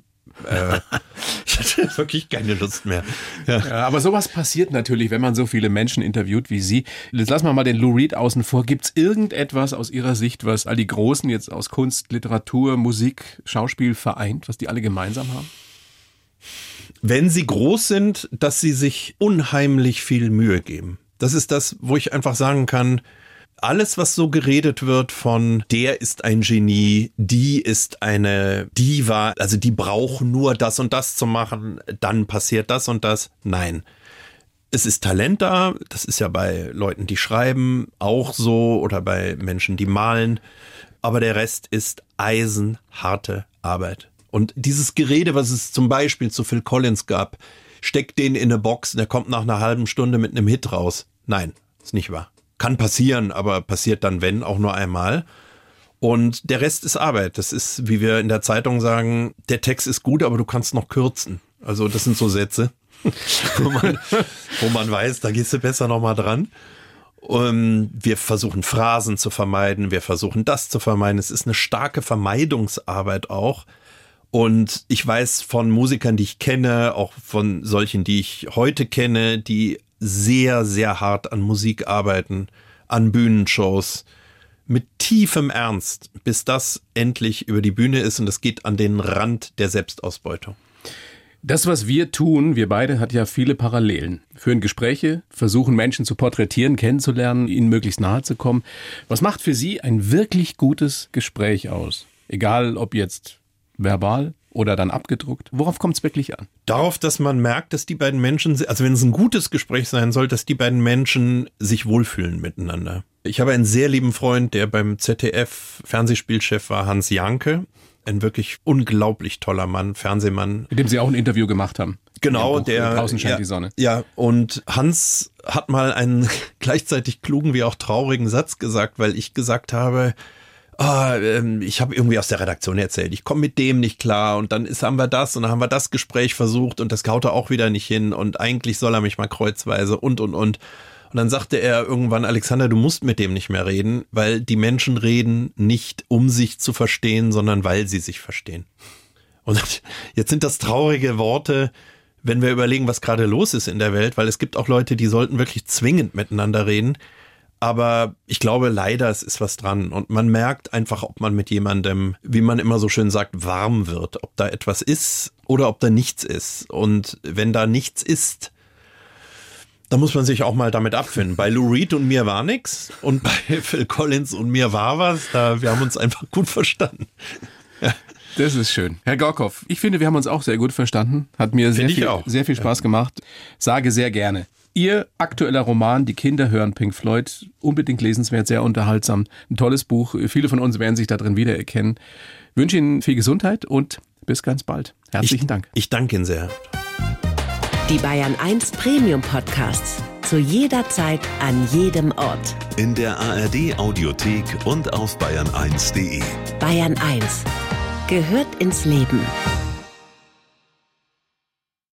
äh, ich hatte wirklich keine Lust mehr. Ja. Ja, aber sowas passiert natürlich, wenn man so viele Menschen interviewt wie Sie. Jetzt lassen wir mal den Lou Reed außen vor. Gibt's irgendetwas aus Ihrer Sicht, was all die Großen jetzt aus Kunst, Literatur, Musik, Schauspiel vereint, was die alle gemeinsam haben? Wenn sie groß sind, dass sie sich unheimlich viel Mühe geben. Das ist das, wo ich einfach sagen kann, alles, was so geredet wird von der ist ein Genie, die ist eine Diva, also die brauchen nur das und das zu machen, dann passiert das und das. Nein. Es ist Talent da, das ist ja bei Leuten, die schreiben, auch so oder bei Menschen, die malen. Aber der Rest ist eisenharte Arbeit. Und dieses Gerede, was es zum Beispiel zu Phil Collins gab, steckt den in eine Box und der kommt nach einer halben Stunde mit einem Hit raus. Nein, ist nicht wahr. Kann passieren, aber passiert dann, wenn, auch nur einmal. Und der Rest ist Arbeit. Das ist, wie wir in der Zeitung sagen, der Text ist gut, aber du kannst noch kürzen. Also das sind so Sätze, wo man, wo man weiß, da gehst du besser nochmal dran. Und wir versuchen Phrasen zu vermeiden, wir versuchen das zu vermeiden. Es ist eine starke Vermeidungsarbeit auch. Und ich weiß von Musikern, die ich kenne, auch von solchen, die ich heute kenne, die sehr, sehr hart an Musik arbeiten, an Bühnenshows, mit tiefem Ernst, bis das endlich über die Bühne ist und es geht an den Rand der Selbstausbeutung. Das, was wir tun, wir beide, hat ja viele Parallelen. Führen Gespräche, versuchen Menschen zu porträtieren, kennenzulernen, ihnen möglichst nahe zu kommen. Was macht für Sie ein wirklich gutes Gespräch aus? Egal ob jetzt verbal oder dann abgedruckt. Worauf kommt es wirklich an? Darauf, dass man merkt, dass die beiden Menschen, also wenn es ein gutes Gespräch sein soll, dass die beiden Menschen sich wohlfühlen miteinander. Ich habe einen sehr lieben Freund, der beim ZDF Fernsehspielchef war, Hans Janke. Ein wirklich unglaublich toller Mann, Fernsehmann. Mit dem Sie auch ein Interview gemacht haben. Genau, der Draußen scheint ja, die Sonne. Ja, und Hans hat mal einen gleichzeitig klugen wie auch traurigen Satz gesagt, weil ich gesagt habe, ah, ähm, ich habe irgendwie aus der Redaktion erzählt, ich komme mit dem nicht klar und dann ist, haben wir das und dann haben wir das Gespräch versucht und das kaut er auch wieder nicht hin und eigentlich soll er mich mal kreuzweise und und und. Und dann sagte er irgendwann, Alexander, du musst mit dem nicht mehr reden, weil die Menschen reden nicht, um sich zu verstehen, sondern weil sie sich verstehen. Und jetzt sind das traurige Worte, wenn wir überlegen, was gerade los ist in der Welt, weil es gibt auch Leute, die sollten wirklich zwingend miteinander reden. Aber ich glaube leider, es ist was dran. Und man merkt einfach, ob man mit jemandem, wie man immer so schön sagt, warm wird. Ob da etwas ist oder ob da nichts ist. Und wenn da nichts ist, da muss man sich auch mal damit abfinden. Bei Lou Reed und mir war nix und bei Phil Collins und mir war was. Da, wir haben uns einfach gut verstanden. Das ist schön. Herr Gorkow, ich finde, wir haben uns auch sehr gut verstanden. Hat mir sehr Finde ich viel, auch. sehr viel Spaß gemacht. Sage sehr gerne. Ihr aktueller Roman, Die Kinder hören Pink Floyd, unbedingt lesenswert, sehr unterhaltsam. Ein tolles Buch. Viele von uns werden sich da drin wiedererkennen. wünsche Ihnen viel Gesundheit und bis ganz bald. Herzlichen ich, Dank. Ich danke Ihnen sehr. Die Bayern 1 Premium Podcasts. Zu jeder Zeit, an jedem Ort. In der ARD Audiothek und auf bayern1.de. Bayern 1 gehört ins Leben.